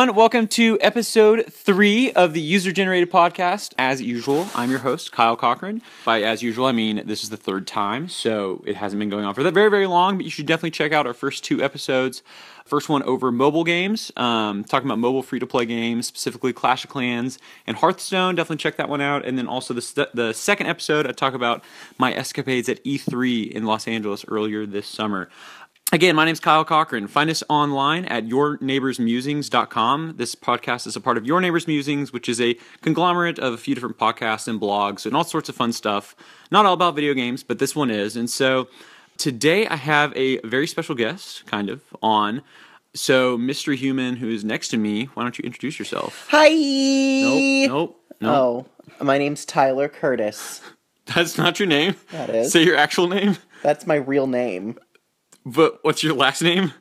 Everyone, welcome to episode three of the User Generated Podcast. As usual, I'm your host, Kyle Cochran. By as usual, I mean this is the third time, so it hasn't been going on for that very, very long, but you should definitely check out our first two episodes. First one over mobile games, um, talking about mobile free to play games, specifically Clash of Clans and Hearthstone. Definitely check that one out. And then also the, st- the second episode, I talk about my escapades at E3 in Los Angeles earlier this summer. Again, my name is Kyle Cochran. Find us online at yourneighborsmusings.com. This podcast is a part of Your Neighbors Musings, which is a conglomerate of a few different podcasts and blogs and all sorts of fun stuff. Not all about video games, but this one is. And so today I have a very special guest, kind of, on. So, Mr. Human, who is next to me, why don't you introduce yourself? Hi. Nope, nope, nope. Oh, my name's Tyler Curtis. That's not your name. That is. Say your actual name. That's my real name. But what's your last name?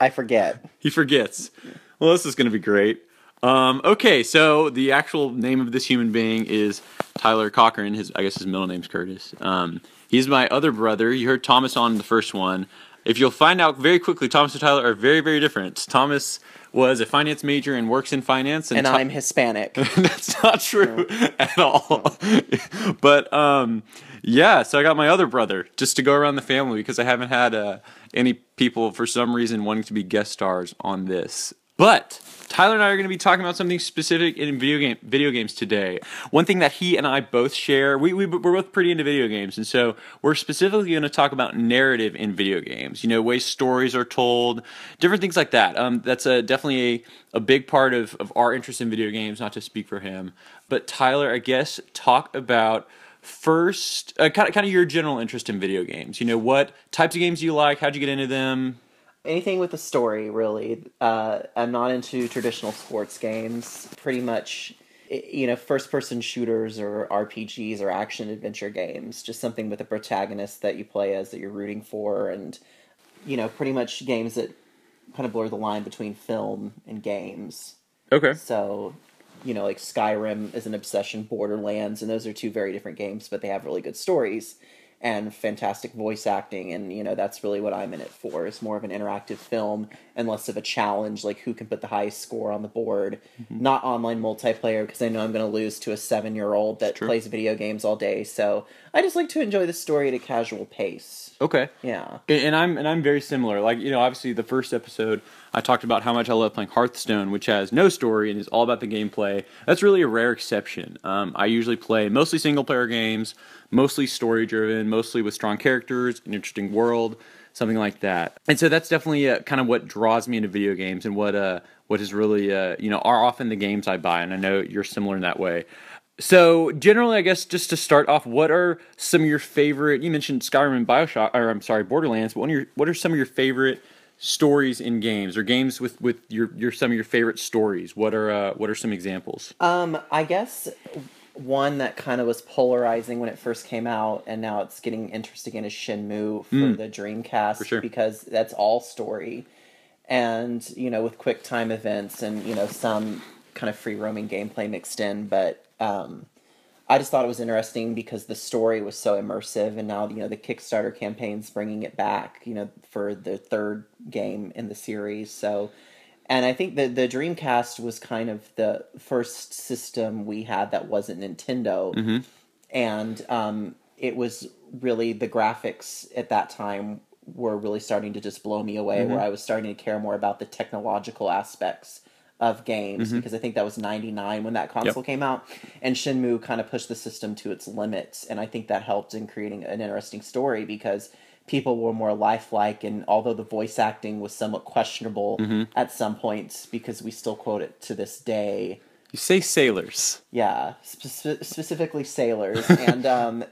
I forget. He forgets. Well, this is going to be great. Um, okay, so the actual name of this human being is Tyler Cochran. His, I guess his middle name's Curtis. Um, he's my other brother. You heard Thomas on the first one. If you'll find out very quickly, Thomas and Tyler are very, very different. Thomas was a finance major and works in finance, And Tho- I'm Hispanic. That's not true at all. but um, yeah, so I got my other brother just to go around the family because I haven't had uh, any people for some reason wanting to be guest stars on this. But Tyler and I are going to be talking about something specific in video game video games today. One thing that he and I both share, we, we we're both pretty into video games, and so we're specifically going to talk about narrative in video games. You know, ways stories are told, different things like that. Um, that's a definitely a, a big part of of our interest in video games. Not to speak for him, but Tyler, I guess, talk about first uh, kind of kind of your general interest in video games. You know, what types of games do you like? How'd you get into them? Anything with a story, really. Uh, I'm not into traditional sports games. Pretty much, you know, first person shooters or RPGs or action adventure games. Just something with a protagonist that you play as that you're rooting for. And, you know, pretty much games that kind of blur the line between film and games. Okay. So, you know, like Skyrim is an obsession, Borderlands, and those are two very different games, but they have really good stories and fantastic voice acting, and you know that's really what I'm in it for. It's more of an interactive film and less of a challenge, like who can put the highest score on the board. Not online multiplayer because I know I'm going to lose to a seven year old that plays video games all day. So I just like to enjoy the story at a casual pace. Okay. Yeah. And- And I'm and I'm very similar. Like you know, obviously the first episode I talked about how much I love playing Hearthstone, which has no story and is all about the gameplay. That's really a rare exception. Um, I usually play mostly single player games, mostly story driven, mostly with strong characters, an interesting world, something like that. And so that's definitely uh, kind of what draws me into video games and what uh what is really uh you know are often the games I buy. And I know you're similar in that way. So generally, I guess just to start off, what are some of your favorite? You mentioned Skyrim and Bioshock, or I'm sorry, Borderlands. But what are your what are some of your favorite stories in games, or games with with your your some of your favorite stories? What are uh, what are some examples? Um, I guess one that kind of was polarizing when it first came out, and now it's getting interesting in is Shenmue for the Dreamcast Hmm. sure. because that's all story, and you know with quick time events and you know some kind of free roaming gameplay mixed in, but um, I just thought it was interesting because the story was so immersive, and now you know the Kickstarter campaign's bringing it back, you know, for the third game in the series. So, and I think that the Dreamcast was kind of the first system we had that wasn't Nintendo, mm-hmm. and um, it was really the graphics at that time were really starting to just blow me away. Mm-hmm. Where I was starting to care more about the technological aspects of games mm-hmm. because I think that was 99 when that console came out. And Shenmue kind of pushed the system to its limits. And I think that helped in creating an interesting story because people were more lifelike and although the voice acting was somewhat questionable at some points because we still quote it to this day You say sailors. yeah spe- specifically sailors and um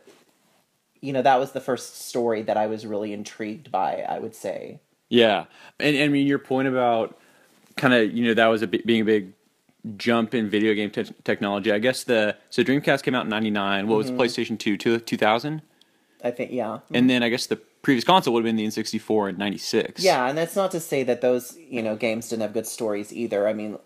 you know that was the first story that I was really intrigued by I would say Yeah, and, and I mean your point about kind of you know that was a being a big jump in video game te- technology. I guess the so Dreamcast came out in '99. What was PlayStation 2? Two 2000? I think yeah And then I guess the previous console would have been the N64 and '96. Yeah, and that's not to say that those you know games didn't have good stories either. I mean,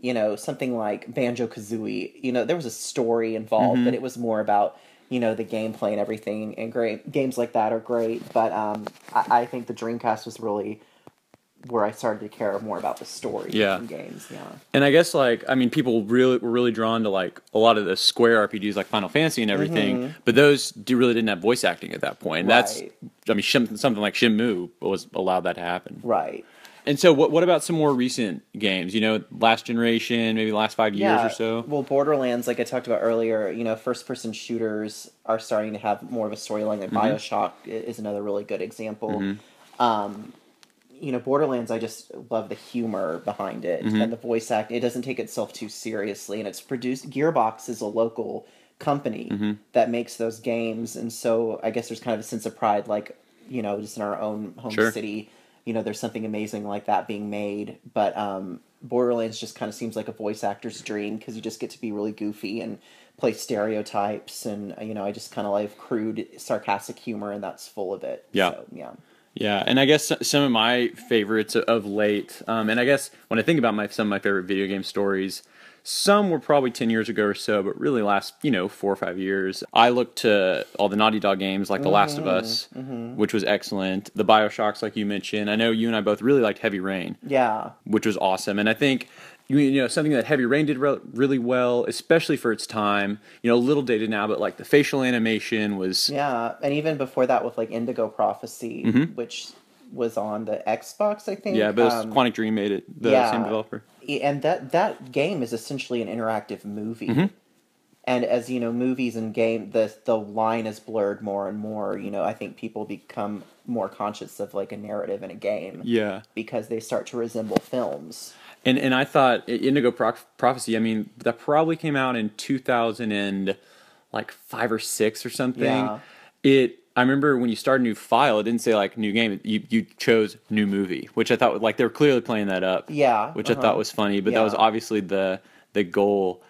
you know, something like Banjo Kazooie, you know, there was a story involved, but it was more about you know the gameplay and everything. And great games like that are great, but um, I, I think the Dreamcast was really where I started to care more about the story Yeah. in games. Yeah. And I guess like I mean, people really were really drawn to like a lot of the Square RPGs like Final Fantasy and everything, but those do, really didn't have voice acting at that point. And That's Mm-hmm. I mean, Shim, something like Shenmue was allowed that to happen. Right. And so, what what about some more recent games? You know, last generation, maybe last five years or so. Well, Borderlands, like I talked about earlier, you know, first person shooters are starting to have more of a storyline. Like Mm-hmm. Bioshock is another really good example. Um, you know, Borderlands, I just love the humor behind it Mm-hmm. and the voice act. It doesn't take itself too seriously, and it's produced. Gearbox is a local company Mm-hmm. that makes those games, and so I guess there's kind of a sense of pride, like you know, just in our own home Sure. city. You know, there's something amazing like that being made, but um, Borderlands just kind of seems like a voice actor's dream because you just get to be really goofy and play stereotypes, and you know, I just kind of like crude, sarcastic humor, and that's full of it. Yeah. So, yeah. Yeah, and I guess some of my favorites of late, um, and I guess when I think about my some of my favorite video game stories, some were probably ten years ago or so, but really last you know four or five years. I look to all the Naughty Dog games like The Last of Us, which was excellent. The Bioshocks, like you mentioned. I know you and I both really liked Heavy Rain, Yeah. which was awesome, and I think. You you know something that Heavy Rain did re- really well, especially for its time. You know, a little dated now, but like the facial animation was Yeah, and even before that with like Indigo Prophecy, which was on the Xbox, I think. Mm-hmm. yeah. But um, Quantic Dream made it, the yeah. same developer. and that that game is essentially an interactive movie. Mm-hmm. And as you know, movies and game the the line is blurred more and more. You know, I think people become more conscious of like a narrative in a game Yeah. because they start to resemble films. And and I thought Indigo Pro- Prophecy. I mean, that probably came out in two thousand and like five or six or something. Yeah. It. I remember when you start a new file, it didn't say like new game. You you chose new movie, which I thought was like they were clearly playing that up. Yeah, Which I uh-huh. thought was funny, but that was obviously the the goal.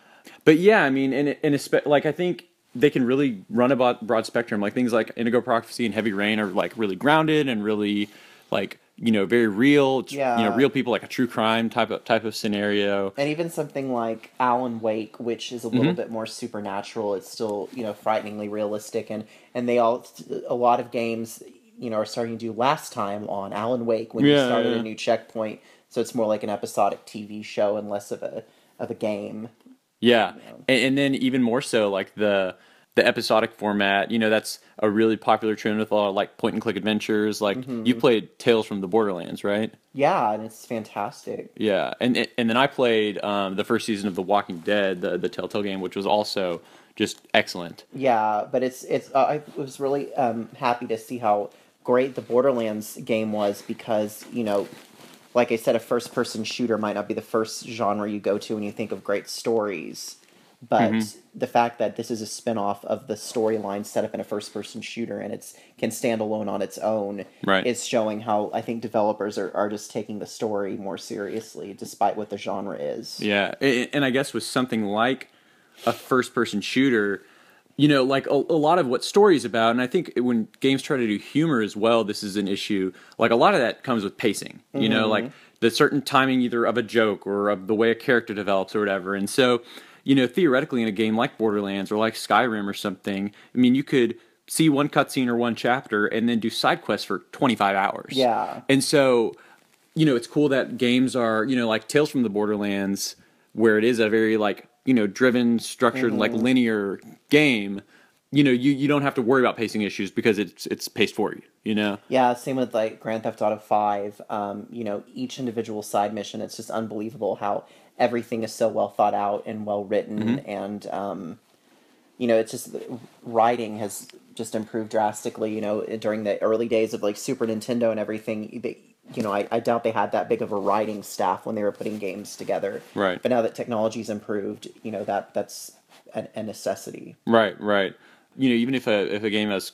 But yeah, I mean, and and espe- like I think they can really run a broad, broad spectrum. Like things like Indigo Prophecy and Heavy Rain are like really grounded and really like you know very real. It's, You know, real people like a true crime type of type of scenario. And even something like Alan Wake, which is a little Mm-hmm. bit more supernatural, it's still you know frighteningly realistic, and and they all a lot of games you know are starting to do last time on Alan Wake when you Yeah, started yeah. a new checkpoint, so it's more like an episodic TV show and less of a of a game. Yeah, and, and then even more so like the the episodic format. You know, that's a really popular trend with a lot of like point and click adventures. Like Mm-hmm. you played Tales from the Borderlands, right? Yeah, and it's fantastic. Yeah, and and then I played um, the first season of The Walking Dead, the the Telltale game, which was also just excellent. Yeah, but it's it's uh, I was really um, happy to see how great the Borderlands game was because you know, like I said, a first person shooter might not be the first genre you go to when you think of great stories, but Mm-hmm. the fact that this is a spin off of the storyline set up in a first person shooter and it's can stand alone on its own Right. is showing how I think developers are, are just taking the story more seriously despite what the genre is. Yeah, and I guess with something like a first person shooter, you know, like a, a lot of what story is about, and I think when games try to do humor as well, this is an issue. Like a lot of that comes with pacing, you know, like the certain timing either of a joke or of the way a character develops or whatever. And so, you know, theoretically in a game like Borderlands or like Skyrim or something, I mean, you could see one cutscene or one chapter and then do side quests for 25 hours. Yeah. And so, you know, it's cool that games are, you know, like Tales from the Borderlands, where it is a very like, you know, driven, structured, like linear game. You know, you, you don't have to worry about pacing issues because it's it's paced for you. You know. Yeah, same with like Grand Theft Auto Five. Um, you know, each individual side mission, it's just unbelievable how everything is so well thought out and well written, and um, you know, it's just writing has just improved drastically. You know, during the early days of like Super Nintendo and everything, they, you know, I, I doubt they had that big of a writing staff when they were putting games together. Right. But now that technology's improved, you know that that's a, a necessity. Right. Right. You know, even if a if a game has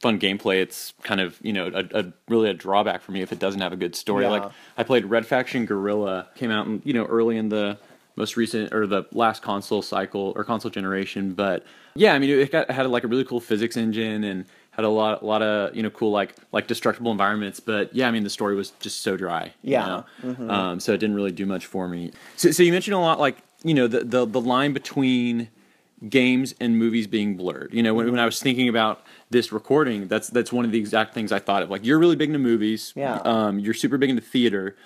fun gameplay, it's kind of you know a, a really a drawback for me if it doesn't have a good story. Yeah. Like I played Red Faction Guerrilla, came out in, you know early in the most recent or the last console cycle or console generation, but yeah, I mean it got had like a really cool physics engine and had a lot a lot of you know cool like like destructible environments, but yeah, I mean the story was just so dry. you Yeah. know? Um, so it didn't really do much for me. So, so you mentioned a lot like you know the the the line between games and movies being blurred. You know, when, when I was thinking about this recording, that's that's one of the exact things I thought of. Like you're really big into movies. Yeah. Um, you're super big into theater.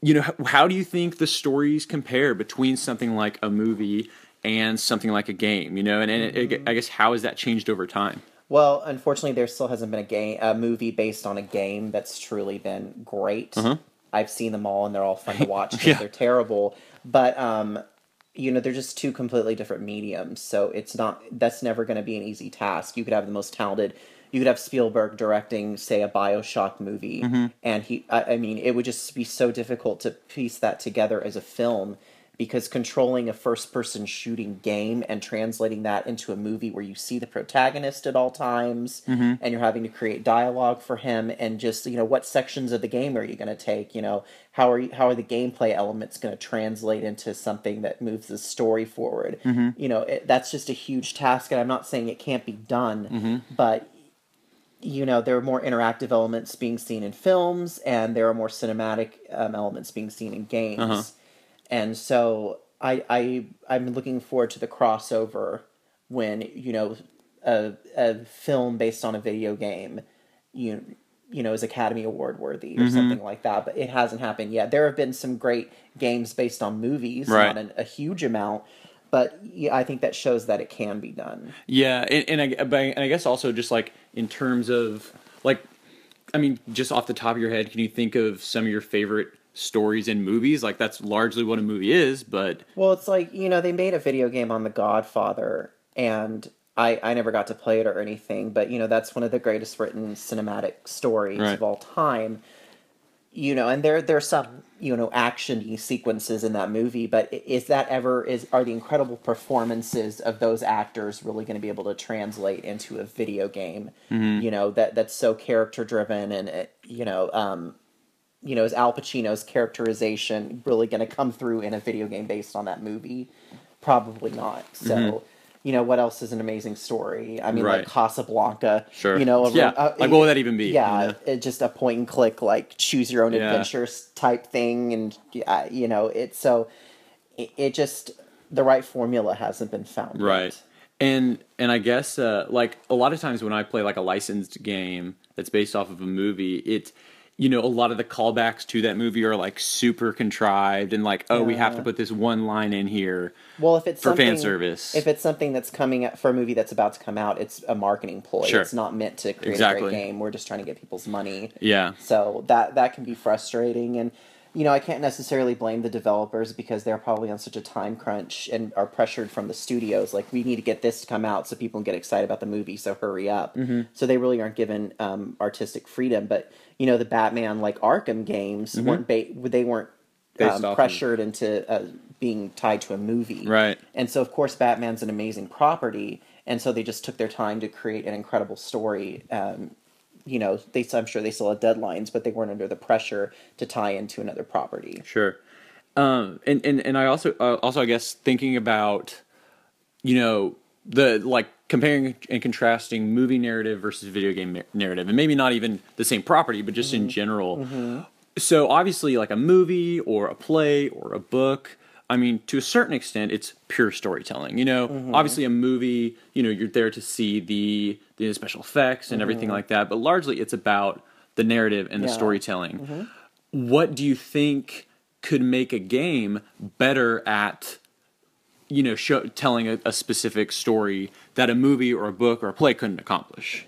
You know, how, how do you think the stories compare between something like a movie and something like a game? You know, and, and it, it, I guess how has that changed over time? Well, unfortunately, there still hasn't been a game, a movie based on a game that's truly been great. I've seen them all, and they're all fun to watch. Yeah. They're terrible, but um, you know, they're just two completely different mediums. So it's not. That's never going to be an easy task. You could have the most talented. You could have Spielberg directing, say, a Bioshock movie, mm-hmm. and he. I, I mean, it would just be so difficult to piece that together as a film because controlling a first person shooting game and translating that into a movie where you see the protagonist at all times and you're having to create dialogue for him and just you know what sections of the game are you going to take? You know how are you, how are the gameplay elements going to translate into something that moves the story forward? You know it, that's just a huge task and i'm not saying it can't be done but you know there are more interactive elements being seen in films and there are more cinematic um, elements being seen in games. Uh-huh. And so I, I i'm looking forward to the crossover when you know a, a film based on a video game you you know is academy award worthy or Mm-hmm. something like that but it hasn't happened yet there have been some great games based on movies Right. not an, a huge amount but yeah, i think that shows that it can be done Yeah, and, and I but I, and I guess also just like in terms of like, I mean, just off the top of your head, can you think of some of your favorite stories in movies? Like that's largely what a movie is, but Well, it's like you know they made a video game on The Godfather, and I I never got to play it or anything, but you know that's one of the greatest written cinematic stories Right. of all time. You know, and there there's some you know actiony sequences in that movie, but is that ever is are the incredible performances of those actors really going to be able to translate into a video game? You know that that's so character driven and it, you know um, you know, is Al Pacino's characterization really going to come through in a video game based on that movie? Probably not. So, you know, what else is an amazing story? I mean, Mm-hmm. Right. like Casablanca. Sure. You know, a, Yeah. uh, Like, what would that even be, Yeah, you know? it, just a point and click, like choose your own Yeah. adventure s- type thing, and uh, you know, it's so it, it just the right formula hasn't been found. yet. right. And and I guess uh, like a lot of times when I play like a licensed game that's based off of a movie, it you know a lot of the callbacks to that movie are like super contrived and like oh we have to put this one line in here. Well, if it's For fan service. if it's something that's coming out for a movie that's about to come out, it's a marketing ploy. Sure. It's not meant to create a great game. We're just trying to get people's money. Yeah. So that that can be frustrating, and you know I can't necessarily blame the developers because they're probably on such a time crunch and are pressured from the studios. Like we need to get this to come out so people can get excited about the movie. So hurry up. Mm-hmm. So they really aren't given um, artistic freedom. But you know the Batman like Arkham games weren't ba- they weren't Mm-hmm. Um, of- pressured into uh, being tied to a movie. Right. And so, of course, Batman's an amazing property, and so they just took their time to create an incredible story. Um, you know, they I'm sure they still had deadlines, but they weren't under the pressure to tie into another property. Sure. Um, and, and, and I also, uh, also, I guess thinking about, you know, the like comparing and contrasting movie narrative versus video game narrative, and maybe not even the same property, but just in general. So obviously, like a movie or a play or a book, I mean, to a certain extent, it's pure storytelling. You know, mm-hmm. obviously, a movie, you know, you're there to see the the special effects and everything mm-hmm. like that, but largely, it's about the narrative and the Yeah. storytelling mm-hmm. what do you think could make a game better at you know show, telling a, a specific story that a movie or a book or a play couldn't accomplish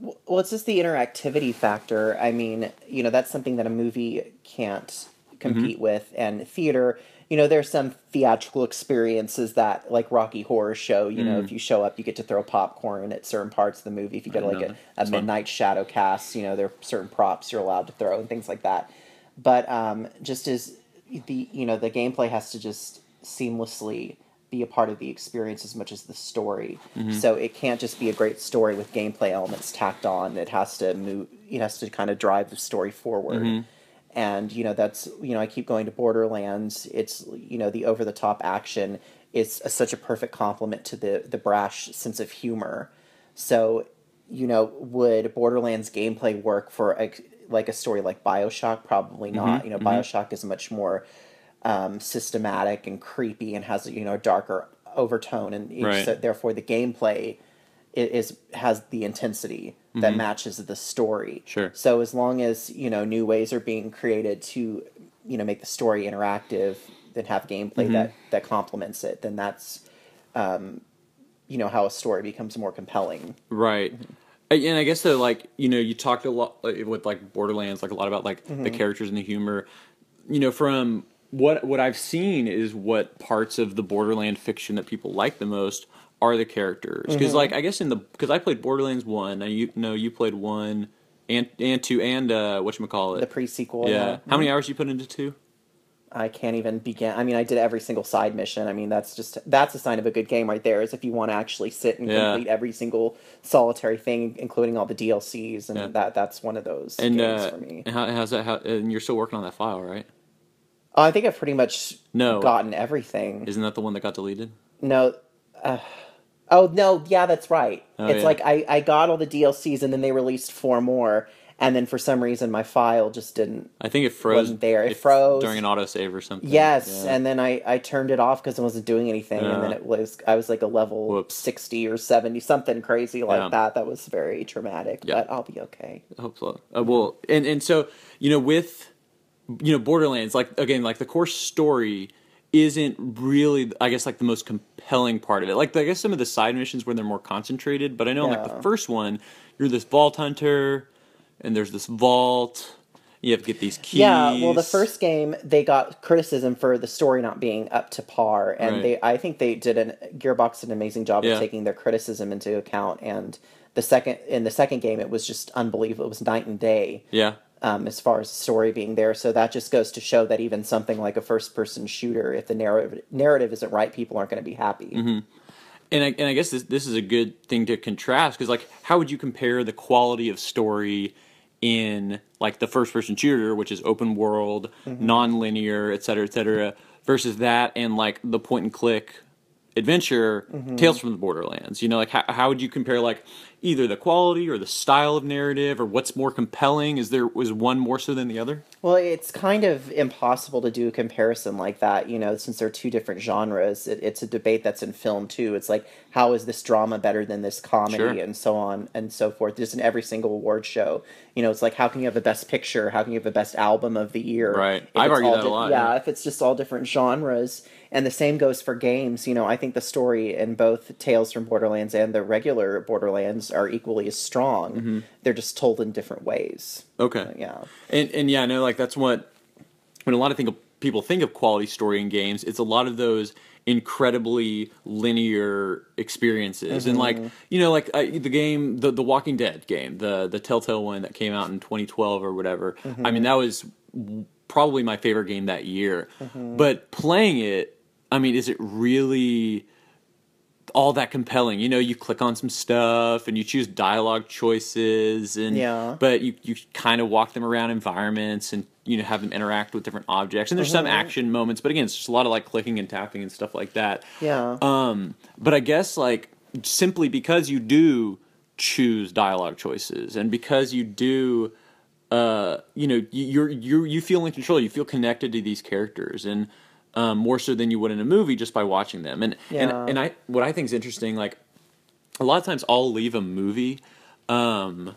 Well, it's just the interactivity factor. I mean, you know, that's something that a movie can't compete with, and theater. You know, there's some theatrical experiences that, like Rocky Horror Show. You know, mm. if you show up, you get to throw popcorn at certain parts of the movie. If you go to like a, a That's fun. midnight shadow cast, you know, there are certain props you're allowed to throw and things like that. But um, just as the you know the gameplay has to just seamlessly be a part of the experience as much as the story. Mm-hmm. So it can't just be a great story with gameplay elements tacked on. It has to move. It has to kind of drive the story forward. Mm-hmm. And you know that's you know I keep going to Borderlands. It's you know the over the top action is a, such a perfect complement to the the brash sense of humor. So you know would Borderlands gameplay work for a, like a story like Bioshock? Probably not. You know Bioshock is much more um, systematic and creepy and has you know a darker overtone, and Right. so therefore the gameplay i- is has the intensity that matches the story. Mm-hmm. Sure. So as long as you know new ways are being created to you know make the story interactive, then have gameplay Mm-hmm. that that complements it, then that's um, you know how a story becomes more compelling. Right. And and I guess that like you know you talked a lot uh, with like Borderlands like a lot about like Mm-hmm. the characters and the humor. You know, from what what I've seen is what parts of the Borderland fiction that people like the most are the characters. Because Mm-hmm. like I guess in the because I played Borderlands one, and you know you played one and and two and uh what you call it The pre sequel. Yeah. How many hours you put into two? I can't even begin. I mean, I did every single side mission. I mean, that's just that's a sign of a good game right there. Is if you want to actually sit and Yeah. complete every single solitary thing, including all the DLCs, and Yeah. that that's one of those And games uh, for me. and how, how's that? How, and you're still working on that file, right? Uh, I think I've pretty much No. gotten everything. Isn't that the one that got deleted? No. Uh, oh no, yeah, that's right. Oh, it's yeah. like I I got all the DLCs, and then they released four more, and then for some reason my file just didn't. I think it froze. Wasn't there. It froze. during an autosave or something. Yes, Yeah. and then I, I turned it off because it wasn't doing anything, and then it was I was like a level Whoops. sixty or seventy, something crazy like Yeah. that. That was very traumatic, Yeah. but I'll be okay. I hope so. Uh, well, and and so you know, with you know Borderlands, like again, like the core story isn't really, I guess, like the most compelling part of it. Like I guess some of the side missions where they're more concentrated, but I know in, like the first one, you're this vault hunter, and there's this vault. You have to get these keys. Yeah, well, the first game they got criticism for the story not being up to par, and Right. they I think they did an Gearbox did an amazing job Yeah. of taking their criticism into account. And the second in the second game, it was just unbelievable. It was night and day. yeah, um, as far as the story being there. So that just goes to show that even something like a first person shooter, if the narrative narrative isn't right, people aren't going to be happy. Mm-hmm. and I, and I guess this this is a good thing to contrast because like how would you compare the quality of story in like the first person shooter which is open world non-linear et cetera et cetera versus that and like the point and click adventure mm-hmm. tales from the borderlands you know like how, how would you compare like either the quality or the style of narrative or what's more compelling is there was one more so than the other Well, it's kind of impossible to do a comparison like that, you know, since they're two different genres. It, it's a debate that's in film too. It's like, how is this drama better than this comedy, Sure. and so on and so forth. Just in every single award show, you know, it's like, how can you have the best picture? How can you have the best album of the year? Right. I've argued that a lot, Yeah, yeah. if it's just all different genres, and the same goes for games. You know, I think the story in both Tales from Borderlands and the regular Borderlands are equally as strong. Mm-hmm. They're just told in different ways. okay Yeah. And and yeah, I know like that's what when a lot of think of, people think of quality story in games, it's a lot of those incredibly linear experiences. And like mm-hmm. you know, like I, the game, the the Walking Dead game, the the Telltale one that came out in 2012 or whatever. I mean, mm-hmm. that was probably my favorite game that year. Mm-hmm. But playing it, I mean, is it really? all that compelling. You know, you click on some stuff and you choose dialogue choices and Yeah. but you you kind of walk them around environments and you know have them interact with different objects. And there's some action moments, but again, it's just a lot of like clicking and tapping and stuff like that. Yeah. Um, but I guess like simply because you do choose dialogue choices and because you do uh, you know, you- you're you you feel in control. You feel connected to these characters, and um, more so than you would in a movie just by watching them. And Yeah. and and I what I think is interesting, like a lot of times I'll leave a movie, um,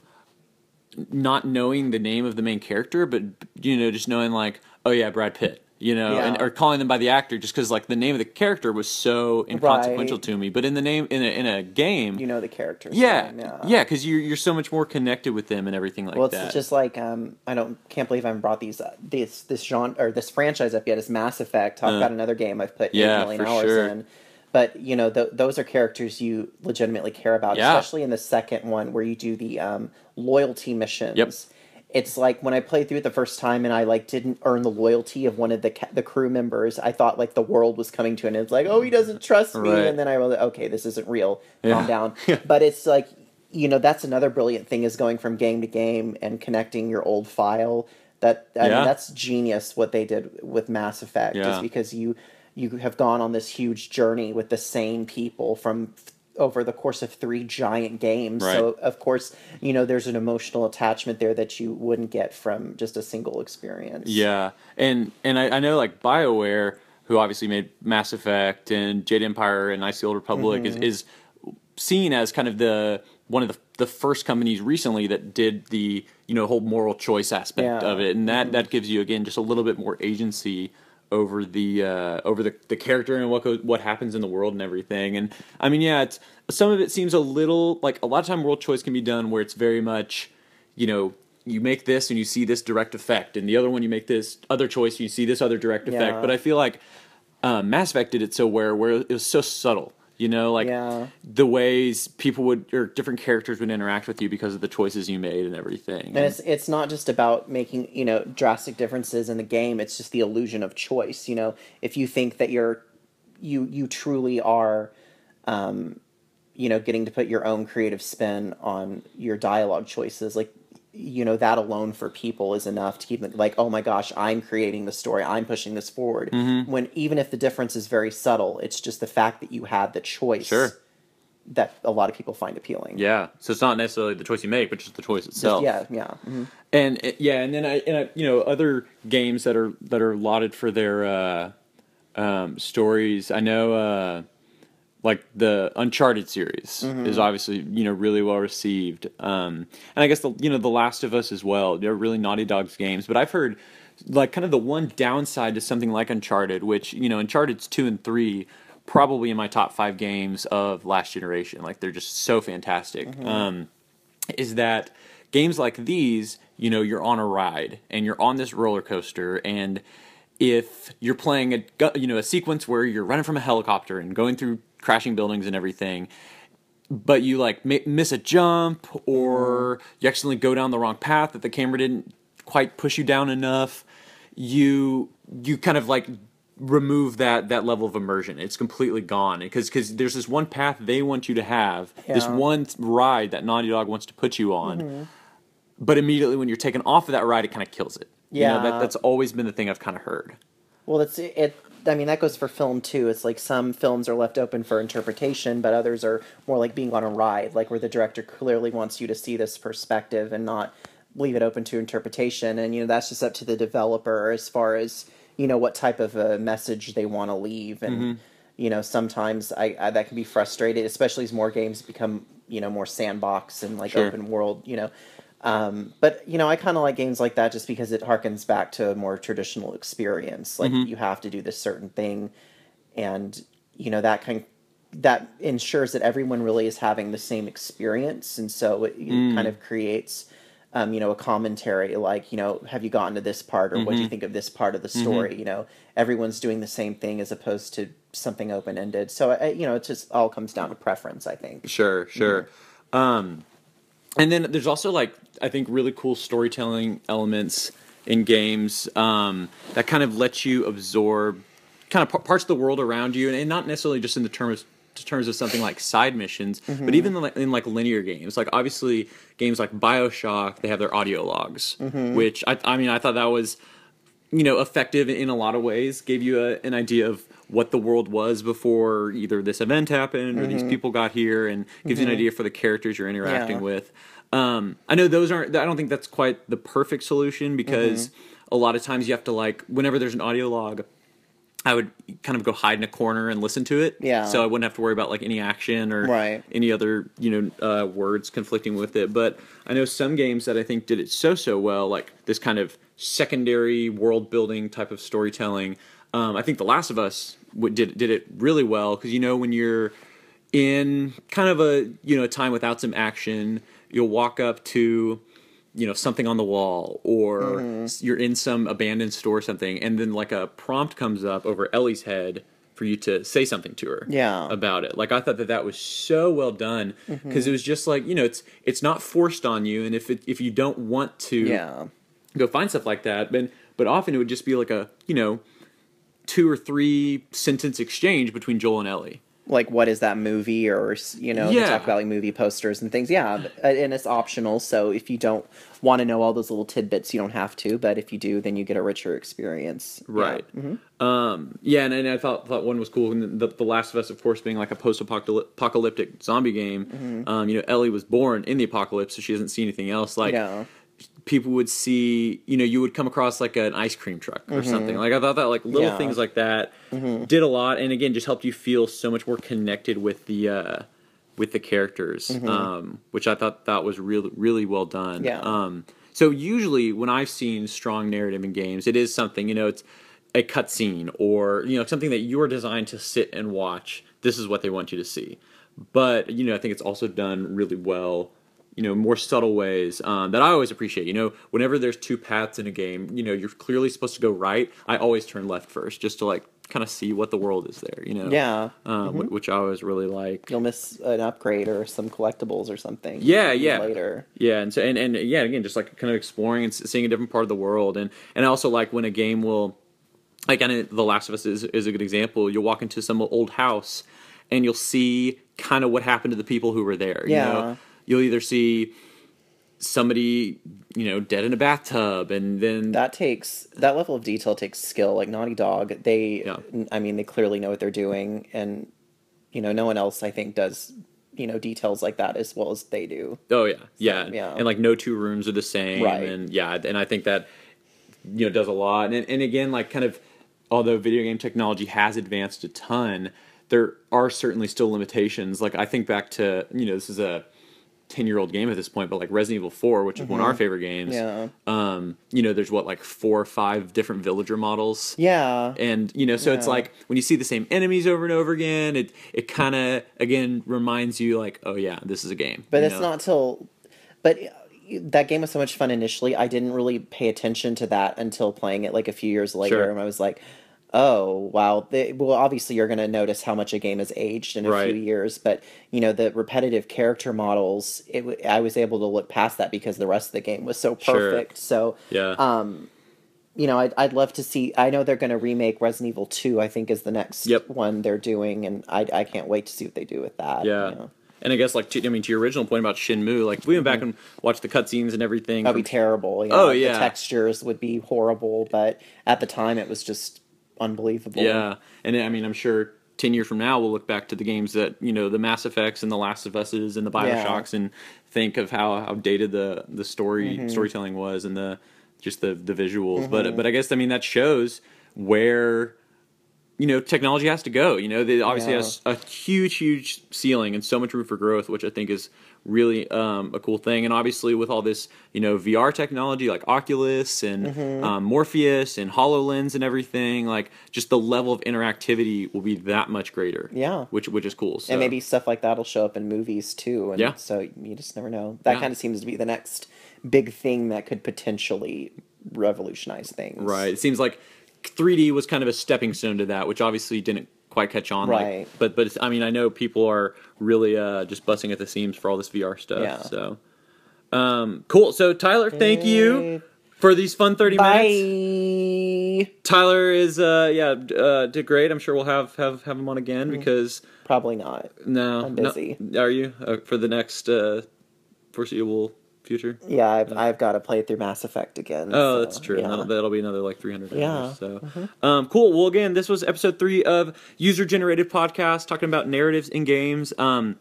not knowing the name of the main character, but you know, just knowing like, oh yeah, Brad Pitt. You know, and or calling them by the actor just because like the name of the character was so inconsequential Right. to me. But in the name in a in a game, you know the characters. yeah, name, yeah. yeah, because you're you're so much more connected with them and everything like that. Well, it's just like um, I don't can't believe I haven't brought these uh, this this genre or this franchise up yet. Is Mass Effect? Talk Uh, about another game I've put yeah, eight million hours sure. in. But you know th- those are characters you legitimately care about, Yeah. especially in the second one where you do the um, loyalty missions. Yep. It's like when I played through it the first time and I like didn't earn the loyalty of one of the ca- the crew members. I thought like the world was coming to an end. It's like oh he doesn't trust me, Right. and then I was like, okay this isn't real. Yeah. Calm down. but it's like you know that's another brilliant thing is going from game to game and connecting your old file that I Yeah. mean, that's genius what they did with mass effect Yeah. is because you you have gone on this huge journey with the same people from over the course of three giant games so of course you know there's an emotional attachment there that you wouldn't get from just a single experience Yeah, and and I, I know like Bioware, who obviously made Mass Effect and Jade Empire and Knights the Old Republic, Mm-hmm. is is seen as kind of the one of the the first companies recently that did the you know whole moral choice aspect Yeah. Mm-hmm. of it, and that that gives you again just a little bit more agency over the uh, over the, the character and what goes, what happens in the world and everything. And I mean, yeah, it's some of it seems a little like a lot of time moral choice can be done where it's very much you know you make this and you see this direct effect, and the other one you make this other choice and you see this other direct effect. Yeah. But I feel like uh, Mass Effect did it so where where it was so subtle. You know, like Yeah. the ways people would or different characters would interact with you because of the choices you made and everything. And it's it's not just about making you know drastic differences in the game. It's just the illusion of choice. You know, if you think that you're you you truly are, um, you know, getting to put your own creative spin on your dialogue choices, like you know that alone for people is enough to keep them like oh my gosh i'm creating the story i'm pushing this forward Mm-hmm. when even if the difference is very subtle it's just the fact that you had the choice Sure. that a lot of people find appealing yeah, so it's not necessarily the choice you make, but just the choice Just- itself. yeah yeah mhm. and uh, yeah, and then I, and I, you know, other games that are that are lauded for their uh, um, stories. I know, uh, like the Uncharted series is obviously you know really well received, um, and I guess the you know the Last of Us as well. They're really Naughty Dog's games, but I've heard like kind of the one downside to something like Uncharted, which you know Uncharted's two and three. Probably in my top five games of last generation. Like they're just so fantastic. Um, is that games like these, you know, you're on a ride and you're on this roller coaster and if you're playing a you know a sequence where you're running from a helicopter and going through crashing buildings and everything but you like mi- miss a jump or mm-hmm. you accidentally go down the wrong path that the camera didn't quite push you down enough you you kind of like remove that that level of immersion. It's completely gone because because there's this one path they want you to have this one ride that naughty dog wants to put you on mm-hmm. but immediately when you're taken off of that ride it kind of kills it. You know, that, Yeah. that's always been the thing i've kind of heard Well, it's it. I mean, that goes for film too. It's like some films are left open for interpretation, but others are more like being on a ride, like where the director clearly wants you to see this perspective and not leave it open to interpretation. And you know, that's just up to the developer as far as you know what type of a message they want to leave. And Mm-hmm. you know, sometimes I, I that can be frustrated, especially as more games become you know more sandbox and like Sure. open world. You know. Um, but you know, I kind of like games like that just because it harkens back to a more traditional experience. Like Mm-hmm. you have to do this certain thing, and you know that kind that ensures that everyone really is having the same experience, and so it, it Mm. kind of creates. Um, you know, a commentary like, you know, have you gotten to this part, or what Mm-hmm. do you think of this part of the story? You know, everyone's doing the same thing as opposed to something open ended. So, I, you know, it just all comes down to preference, I think. Sure, sure. Um, and then there's also like I think really cool storytelling elements in games um, that kind of let you absorb kind of p- parts of the world around you, and, and not necessarily just in the terms terms of something like side missions, but even in, like- in like linear games. Like obviously games like Bioshock, they have their audio logs, which I, I mean I thought that was you know effective in a lot of ways gave you a, an idea of what the world was before either this event happened or these people got here and gives you an idea for the characters you're interacting Yeah. with um, i know those aren't i don't think that's quite the perfect solution because a lot of times you have to like whenever there's an audio log I would kind of go hide in a corner and listen to it. Yeah. So I wouldn't have to worry about like any action or Right. any other you know uh, words conflicting with it. But I know some games that I think did it so so well, like this kind of secondary world building type of storytelling. Um, I think The Last of Us w- did did it really well because you know when you're in kind of a you know a time without some action, you'll walk up to you know something on the wall or Mm-hmm. you're in some abandoned store or something and then like a prompt comes up over Ellie's head for you to say something to her Yeah. about it like I thought that that was so well done Mm-hmm. because it was just like you know it's it's not forced on you and if it, if you don't want to Yeah. go find stuff like that but but often it would just be like a you know two or three sentence exchange between Joel and Ellie like what is that movie or you know they Yeah. talk about like movie posters and things yeah and it's optional so if you don't want to know all those little tidbits you don't have to but if you do then you get a richer experience Yeah. Right. Um, yeah, and, and I thought thought one was cool. And the, the Last of Us, of course, being like a post-apocalyptic zombie game. Mm-hmm. Um, you know, Ellie was born in the apocalypse, so she doesn't see anything else. Like yeah people would see, you know, you would come across like an ice cream truck or something. Like I thought that like little Mm-hmm. Yeah. Mm-hmm. things like that did a lot, and again, just helped you feel so much more connected with the uh, with the characters, um, which I thought that was really really well done. Mm-hmm. Yeah. Um, so usually when I've seen strong narrative in games, it is something you know it's a cutscene or you know something that you're designed to sit and watch. This is what they want you to see. But you know, I think it's also done really well. You know, more subtle ways um, that I always appreciate. You know, whenever there's two paths in a game, you know, you're clearly supposed to go right. I always turn left first, just to like kind of see what the world is there. You know, Yeah. Mm-hmm. um, which I always really like. You'll miss an upgrade or some collectibles or something. Yeah, yeah. Later. Yeah, and so and, and yeah, again, just like kind of exploring and seeing a different part of the world, and and I also like when a game will, like, I know The Last of Us is is a good example. You'll walk into some old house, and you'll see kind of what happened to the people who were there. You Yeah. know? You'll either see somebody you know dead in a bathtub, and then That takes that level of detail takes skill. Like Naughty Dog, they, Yeah. I mean, they clearly know what they're doing, and you know, no one else I think does you know details like that as well as they do. Oh yeah, yeah, yeah. and like no two rooms are the same, Right. and yeah, and I think that you know does a lot, and and again, like kind of, although video game technology has advanced a ton, there are certainly still limitations. Like I think back to you know this is a ten year old game at this point, but like Resident Evil Four, which is one of our favorite games. Yeah, Um, you know, there's what like four or five different villager models yeah, and you know so it's like when you see the same enemies over and over again it it kind of again reminds you like oh yeah this is a game but it's know? not till, but that game was so much fun initially. I didn't really pay attention to that until playing it like a few years later, Sure. and I was like. Oh wow! They, well, obviously you're going to notice how much a game has aged in a Right. few years, but you know the repetitive character models. It, I was able to look past that because the rest of the game was so Sure. perfect. So yeah um you know I'd, I'd love to see i know they're going to remake resident evil 2 i think is the next Yep. one they're doing and I, I can't wait to see what they do with that Yeah. you know. And I guess like to, I mean to your original point about Shenmue, like if we went back and watched the cutscenes and everything. that'd be from- terrible yeah. Oh, yeah. the textures would be horrible but at the time it was just unbelievable yeah, and I mean I'm sure ten years from now we'll look back to the games that you know the Mass Effects and the Last of Us's and the Yeah. Bioshocks and think of how how dated the the story Mm-hmm. storytelling was and the just the the visuals. But but I guess I mean that shows where you know technology has to go. You know, they obviously Yeah. has a huge huge ceiling and so much room for growth, which I think is really um, a cool thing. And obviously with all this you know VR technology like Oculus and Mm-hmm. um, Morpheus and Hololens and everything, like just the level of interactivity will be that much greater. Yeah. which which is cool. So. and maybe stuff like that'll show up in movies too and Yeah. so you just never know that Yeah. kind of seems to be the next big thing that could potentially revolutionize things Right. It seems like 3D was kind of a stepping stone to that, which obviously didn't quite catch on. like- Right. but but it's, I mean, I know people are really uh, just busting at the seams for all this VR stuff. Yeah. So, um, cool. So Tyler, thank you for these fun 30 minutes. bye Tyler is uh yeah uh did great. I'm sure we'll have have have him on again because probably not no, I'm no- busy. are you uh, for the next uh foreseeable future? Yeah, I've, I've got to play through Mass Effect again. Oh, so, that's true. yeah. That'll, that'll be another like 300 hours. Yeah. So, um, cool. Well, again, this was episode three of User Generated Podcast, talking about narratives in games. Um,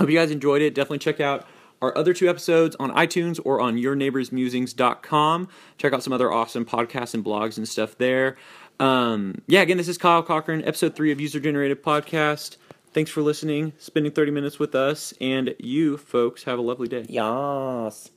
hope you guys enjoyed it. Definitely check out our other two episodes on iTunes or on yourneighborsmusings.com. Check out some other awesome podcasts and blogs and stuff there. Um, yeah, again, this is Kyle Cochran, episode three of User Generated Podcast. Thanks for listening, spending 30 minutes with us, and you folks have a lovely day. Yas.